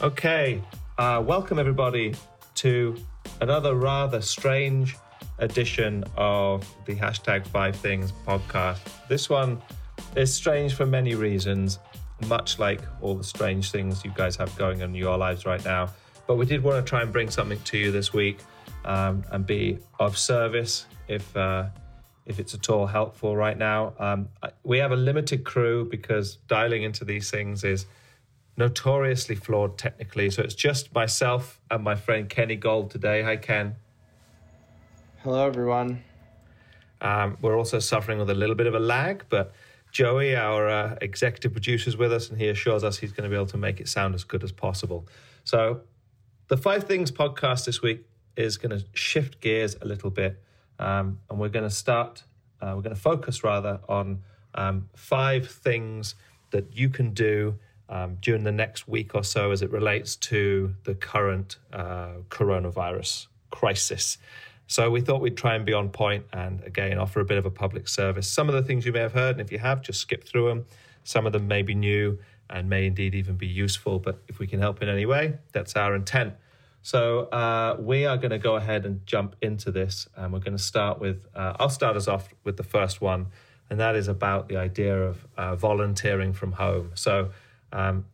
Okay, uh, welcome everybody to another rather strange edition of the hashtag Five Things podcast. This one is strange for many reasons, much like all the strange things you guys have going on in your lives right now. But we did want to try and bring something to you this week um, and be of service if. Uh, if it's at all helpful right now, um, we have a limited crew because dialing into these things is notoriously flawed technically. So it's just myself and my friend Kenny Gold today. Hi, Ken. Hello, everyone. Um, we're also suffering with a little bit of a lag, but Joey, our uh, executive producer, is with us, and he assures us he's going to be able to make it sound as good as possible. So, the Five Things podcast this week is going to shift gears a little bit, um, and we're going to start, uh, we're going to focus rather on um, five things that you can do um, during the next week or so as it relates to the current uh, coronavirus crisis. So we thought we'd try and be on point and again offer a bit of a public service. Some of the things you may have heard, and if you have, just skip through them. Some of them may be new and may indeed even be useful, but if we can help in any way, that's our intent. So uh, we are going to go ahead and jump into this, and we're going to start with. Uh, I'll start us off with the first one, and that is about the idea of uh, volunteering from home. So um,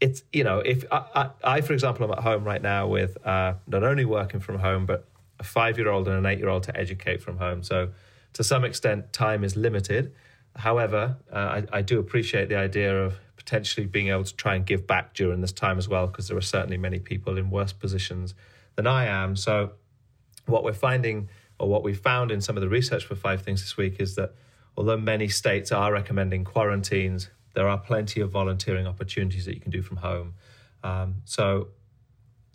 it's you know if I, I, I, for example i'm at home right now with uh, not only working from home but a five year old and an eight year old to educate from home. So to some extent time is limited. However uh, I, I, do appreciate the idea of potentially being able to try and give back during this time as well because there are certainly many people in worse positions than i am. So what we're finding or what we found in some of the research for five things this week is that although many states are recommending quarantines there are plenty of volunteering opportunities that you can do from home. Um, so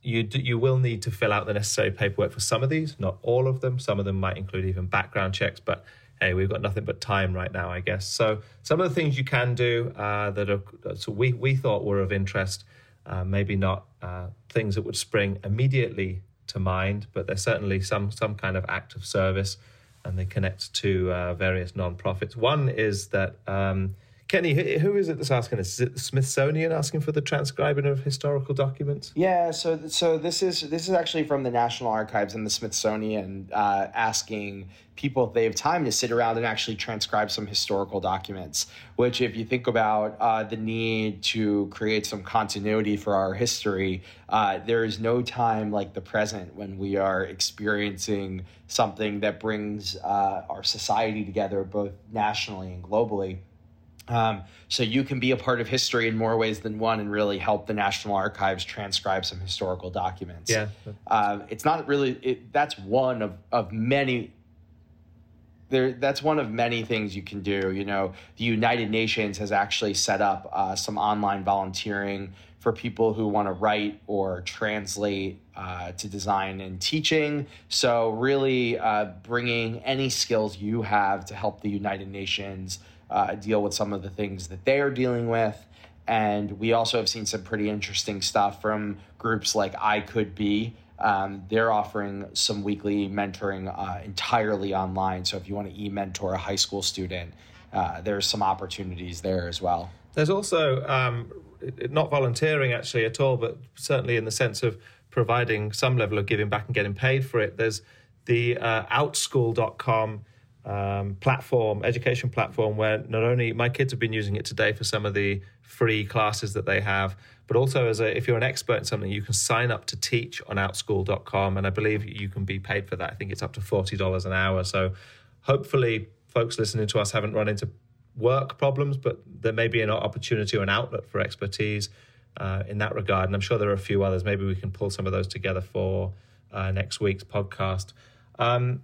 you do, you will need to fill out the necessary paperwork for some of these, not all of them. Some of them might include even background checks, but hey, we've got nothing but time right now, I guess. So some of the things you can do uh, that are so we we thought were of interest, uh, maybe not uh, things that would spring immediately to mind, but there's certainly some some kind of act of service, and they connect to uh, various nonprofits. One is that. Um, Kenny, who is it that's asking this? Is it the Smithsonian asking for the transcribing of historical documents? Yeah, so so this is this is actually from the National Archives and the Smithsonian uh, asking people if they have time to sit around and actually transcribe some historical documents. Which, if you think about uh, the need to create some continuity for our history, uh, there is no time like the present when we are experiencing something that brings uh, our society together, both nationally and globally. Um, so you can be a part of history in more ways than one and really help the National Archives transcribe some historical documents. Yeah, um, it's not really it, that's one of of many. There, that's one of many things you can do. You know, the United Nations has actually set up uh, some online volunteering for people who want to write or translate uh, to design and teaching. So, really, uh, bringing any skills you have to help the United Nations uh, deal with some of the things that they are dealing with. And we also have seen some pretty interesting stuff from groups like iCouldBe. Um, they're offering some weekly mentoring uh, entirely online. So if you want to e mentor a high school student, uh, there's some opportunities there as well. There's also um, not volunteering actually at all, but certainly in the sense of providing some level of giving back and getting paid for it. There's the uh, outschool.com um, platform, education platform, where not only my kids have been using it today for some of the free classes that they have, but also as a, if you're an expert in something, you can sign up to teach on outschool.com, and I believe you can be paid for that. I think it's up to forty dollars an hour. So hopefully, folks listening to us haven't run into work problems, but there may be an opportunity or an outlet for expertise uh, in that regard. And I'm sure there are a few others. Maybe we can pull some of those together for uh, next week's podcast. Um,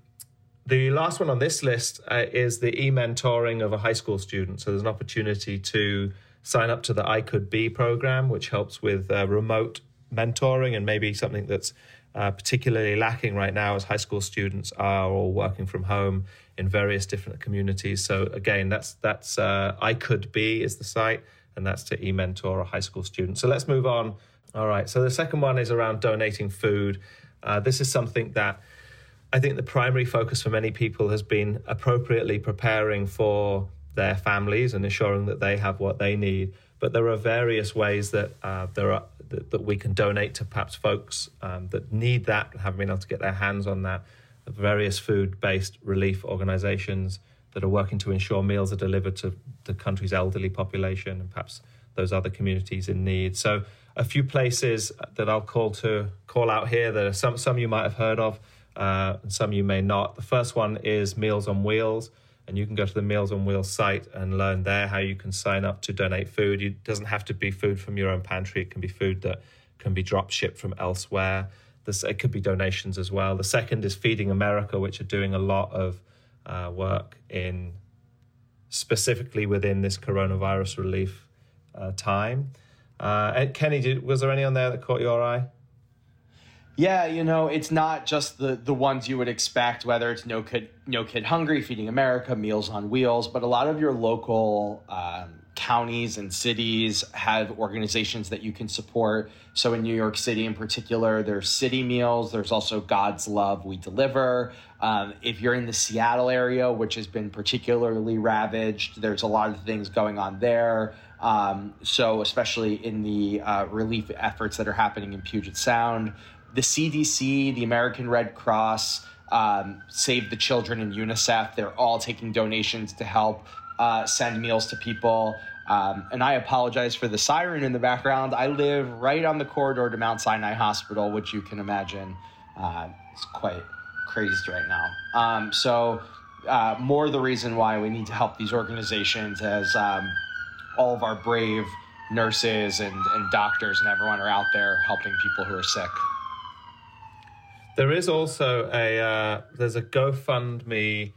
the last one on this list uh, is the e-mentoring of a high school student. So there's an opportunity to sign up to the iCouldBe program, which helps with uh, remote mentoring and maybe something that's uh, particularly lacking right now as high school students are all working from home in various different communities. So again, that's that's uh, iCouldBe is the site, and that's to e-mentor a high school student. So let's move on. All right. So the second one is around donating food. Uh, this is something that I think the primary focus for many people has been appropriately preparing for their families and ensuring that they have what they need. But there are various ways that uh, there are that, that, we can donate to perhaps folks um, that need that, and haven't been able to get their hands on that. Various food based relief organizations that are working to ensure meals are delivered to the country's elderly population and perhaps those other communities in need. So, a few places that I'll call to call out here that are some some you might have heard of, uh, and some you may not. The first one is Meals on Wheels and you can go to the Meals on Wheels site and learn there how you can sign up to donate food. It doesn't have to be food from your own pantry. It can be food that can be drop shipped from elsewhere. This, it could be donations as well. The second is Feeding America, which are doing a lot of uh, work in specifically within this coronavirus relief uh, time. Uh, Kenny, did, was there any on there that caught your eye? Yeah, you know, it's not just the the ones you would expect, whether it's No Kid No Kid Hungry, Feeding America, Meals on Wheels, but a lot of your local um, counties and cities have organizations that you can support. So in New York City, in particular, there's City Meals. There's also God's Love We Deliver. Um, if you're in the Seattle area, which has been particularly ravaged, there's a lot of things going on there. Um, so especially in the uh, relief efforts that are happening in Puget Sound the CDC, the American Red Cross, um, Save the Children, and UNICEF. They're all taking donations to help uh, send meals to people. Um, and I apologize for the siren in the background. I live right on the corridor to Mount Sinai Hospital, which you can imagine uh, is quite crazed right now. Um, so, uh, more the reason why we need to help these organizations as um, all of our brave nurses and, and doctors and everyone are out there helping people who are sick. There is also a uh, there's a GoFundMe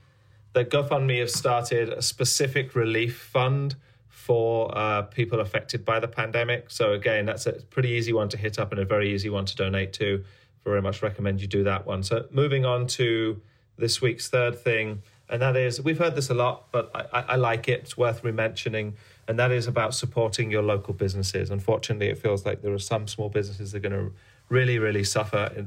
that GoFundMe have started a specific relief fund for uh, people affected by the pandemic. So again, that's a pretty easy one to hit up and a very easy one to donate to. Very much recommend you do that one. So moving on to this week's third thing, and that is we've heard this a lot, but I, I like it. It's worth re-mentioning, and that is about supporting your local businesses. Unfortunately, it feels like there are some small businesses that are going to really, really suffer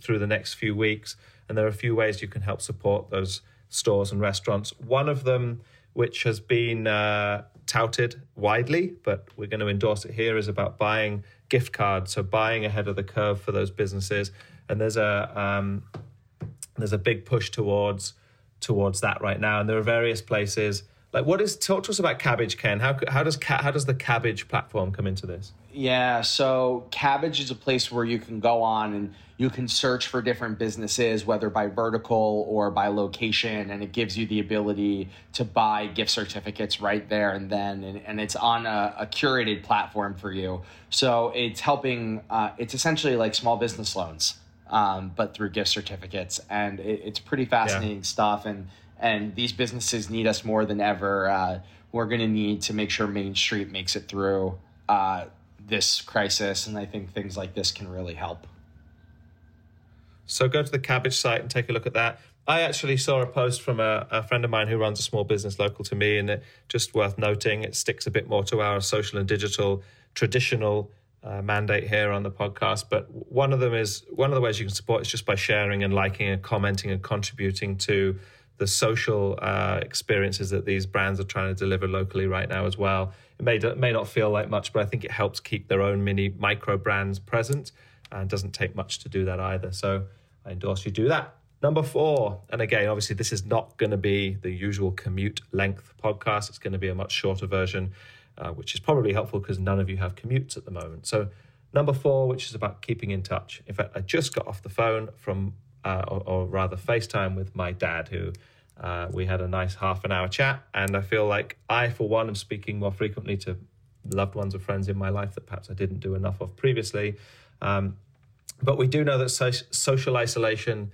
through the next few weeks. And there are a few ways you can help support those stores and restaurants. One of them, which has been uh, touted widely, but we're going to endorse it here, is about buying gift cards. So buying ahead of the curve for those businesses. And there's a um, there's a big push towards towards that right now. And there are various places like what is talk to us about Kabbage ken. How, how does how does the Kabbage platform come into this? Yeah so Kabbage is a place where you can go on and you can search for different businesses whether by vertical or by location and it gives you the ability to buy gift certificates right there and then and, and it's on a, a, curated platform for you. So it's helping uh, it's essentially like small business loans um, but through gift certificates and it, it's pretty fascinating yeah. stuff and and these businesses need us more than ever. Uh, we're going to need to make sure Main Street makes it through uh, this crisis, and I think things like this can really help. So go to the Kabbage site and take a look at that. I actually saw a post from a, a, friend of mine who runs a small business local to me, and it just worth noting. It sticks a bit more to our social and digital traditional uh, mandate here on the podcast. But one of them is one of the ways you can support is just by sharing and liking and commenting and contributing to the social uh, experiences that these brands are trying to deliver locally right now as well. It may may not feel like much, but I think it helps keep their own mini micro brands present, and doesn't take much to do that either. So I endorse you do that. Number four, and again, obviously, this is not going to be the usual commute length podcast. It's going to be a much shorter version, uh, which is probably helpful because none of you have commutes at the moment. So, number four, which is about keeping in touch. In fact, I just got off the phone from uh, or, or, rather FaceTime with my dad, who uh, we had a nice half an hour chat. And I feel like I, for one, am speaking more frequently to loved ones or friends in my life that perhaps I didn't do enough of previously. Um, but we do know that so- social isolation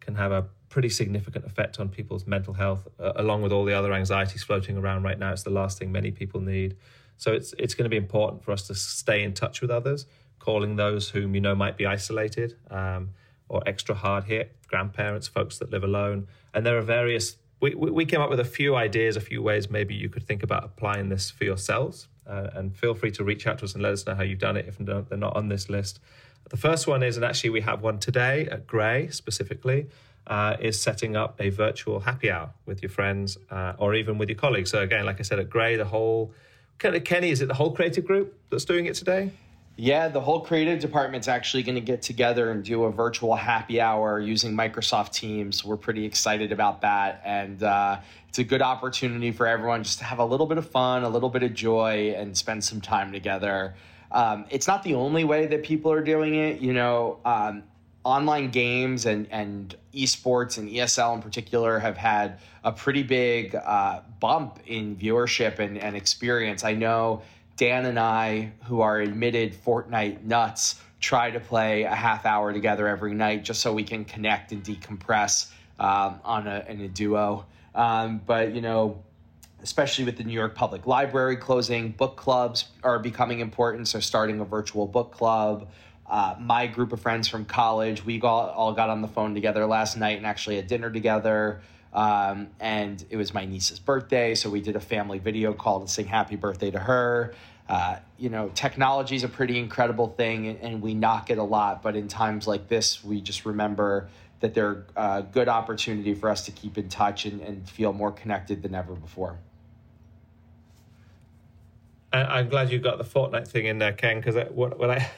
can have a pretty significant effect on people's mental health, uh, along with all the other anxieties floating around right now. It's the last thing many people need. So it's it's going to be important for us to stay in touch with others, calling those whom you know might be isolated. Um, or extra hard hit, grandparents, folks that live alone. And there are various, we, we came up with a few ideas, a few ways maybe you could think about applying this for yourselves. Uh, and feel free to reach out to us and let us know how you've done it if they're not on this list. The first one is, and actually we have one today at Grey specifically, uh, is setting up a virtual happy hour with your friends uh, or even with your colleagues. So again, like I said, at Grey, the whole Kenny, is it the whole creative group that's doing it today? Yeah, the whole creative department's actually going to get together and do a virtual happy hour using Microsoft Teams. We're pretty excited about that. And uh, it's a good opportunity for everyone just to have a little bit of fun, a little bit of joy, and spend some time together. Um, it's not the only way that people are doing it. You know, um, online games and, and esports and ESL in particular have had a pretty big uh, bump in viewership and, and experience. I know Dan and I, who are admitted Fortnite nuts, try to play a half hour together every night just so we can connect and decompress um, on a, in a duo. Um, but, you know, especially with the New York Public Library closing, book clubs are becoming important. So, starting a virtual book club. Uh, my group of friends from college, we all, all got on the phone together last night and actually had dinner together. Um, and it was my niece's birthday, so we did a family video call to sing happy birthday to her. Uh, you know, technology is a pretty incredible thing, and, we knock it a lot. But in times like this, we just remember that they're a uh, good opportunity for us to keep in touch and, and feel more connected than ever before. I'm glad you got the Fortnite thing in there, Ken, because what, what I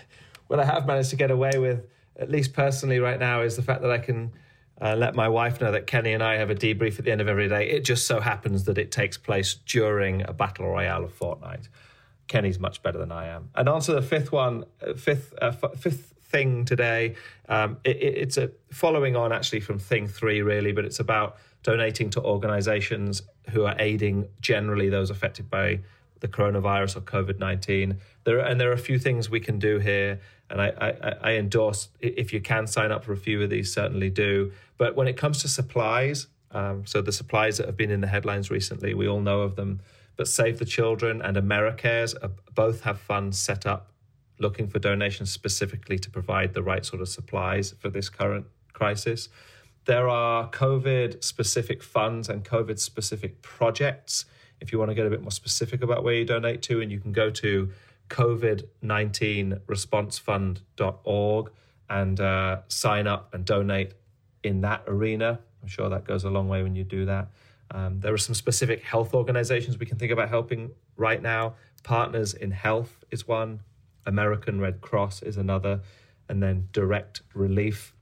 what I have managed to get away with, at least personally right now, is the fact that I can uh, let my wife know that Kenny and I have a debrief at the end of every day. It just so happens that it takes place during a battle royale of Fortnite. Kenny's much better than I am. And answer the fifth one, uh, fifth, uh, f- fifth thing today. Um, it, it's a following on actually from thing three, really, but it's about donating to organizations who are aiding generally those affected by the coronavirus or COVID 19. There, and there are a few things we can do here. And I, I, I, endorse if you can sign up for a few of these, certainly do. But when it comes to supplies, um, so the supplies that have been in the headlines recently, we all know of them. But Save the Children and AmeriCares are, both have funds set up looking for donations specifically to provide the right sort of supplies for this current crisis. There are COVID specific funds and COVID specific projects if you want to get a bit more specific about where you donate to, and you can go to covid19responsefund.org and uh, sign up and donate in that arena. I'm sure that goes a long way when you do that. Um, there are some specific health organizations we can think about helping right now. Partners in Health is one, American Red Cross is another, and then Direct Relief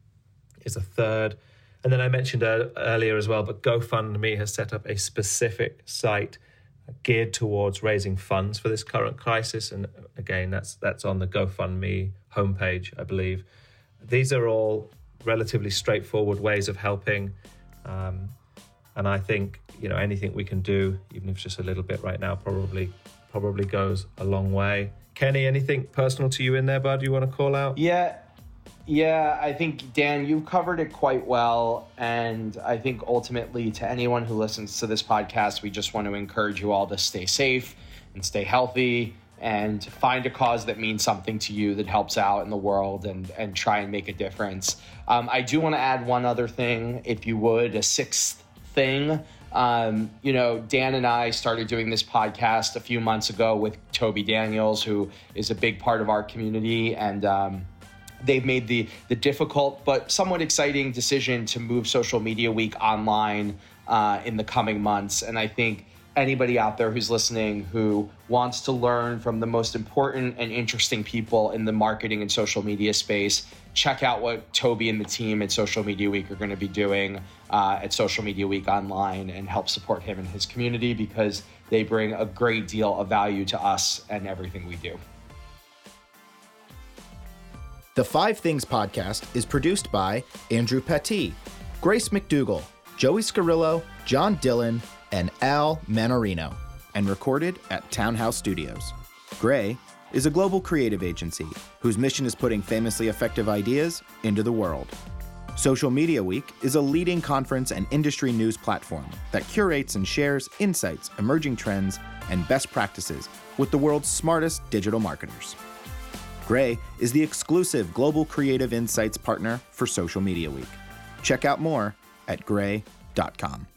is a third. And then I mentioned earlier as well, but GoFundMe has set up a specific site geared towards raising funds for this current crisis. And again, that's that's on the GoFundMe homepage, I believe. These are all relatively straightforward ways of helping. Um, and I think you know anything we can do, even if it's just a little bit right now, probably probably goes a long way. Kenny, anything personal to you in there, bud? You want to call out? Yeah, yeah, I think, Dan, you've covered it quite well. And I think ultimately, to anyone who listens to this podcast, we just want to encourage you all to stay safe and stay healthy and find a cause that means something to you that helps out in the world and, and try and make a difference. Um, I do want to add one other thing, if you would, a sixth thing. Um, you know, Dan and I started doing this podcast a few months ago with Toby Daniels, who is a big part of our community. And, um, they've made the the difficult but somewhat exciting decision to move Social Media Week online uh, in the coming months. And I think anybody out there who's listening who wants to learn from the most important and interesting people in the marketing and social media space, check out what Toby and the team at Social Media Week are going to be doing uh, at Social Media Week online and help support him and his community because they bring a great deal of value to us and everything we do. The Five Things podcast is produced by Andrew Petit, Grace McDougall, Joey Scarillo, John Dillon, and Al Manorino, and recorded at Townhouse Studios. Grey is a global creative agency whose mission is putting famously effective ideas into the world. Social Media Week is a leading conference and industry news platform that curates and shares insights, emerging trends, and best practices with the world's smartest digital marketers. Grey is the exclusive global creative insights partner for Social Media Week. Check out more at grey.com.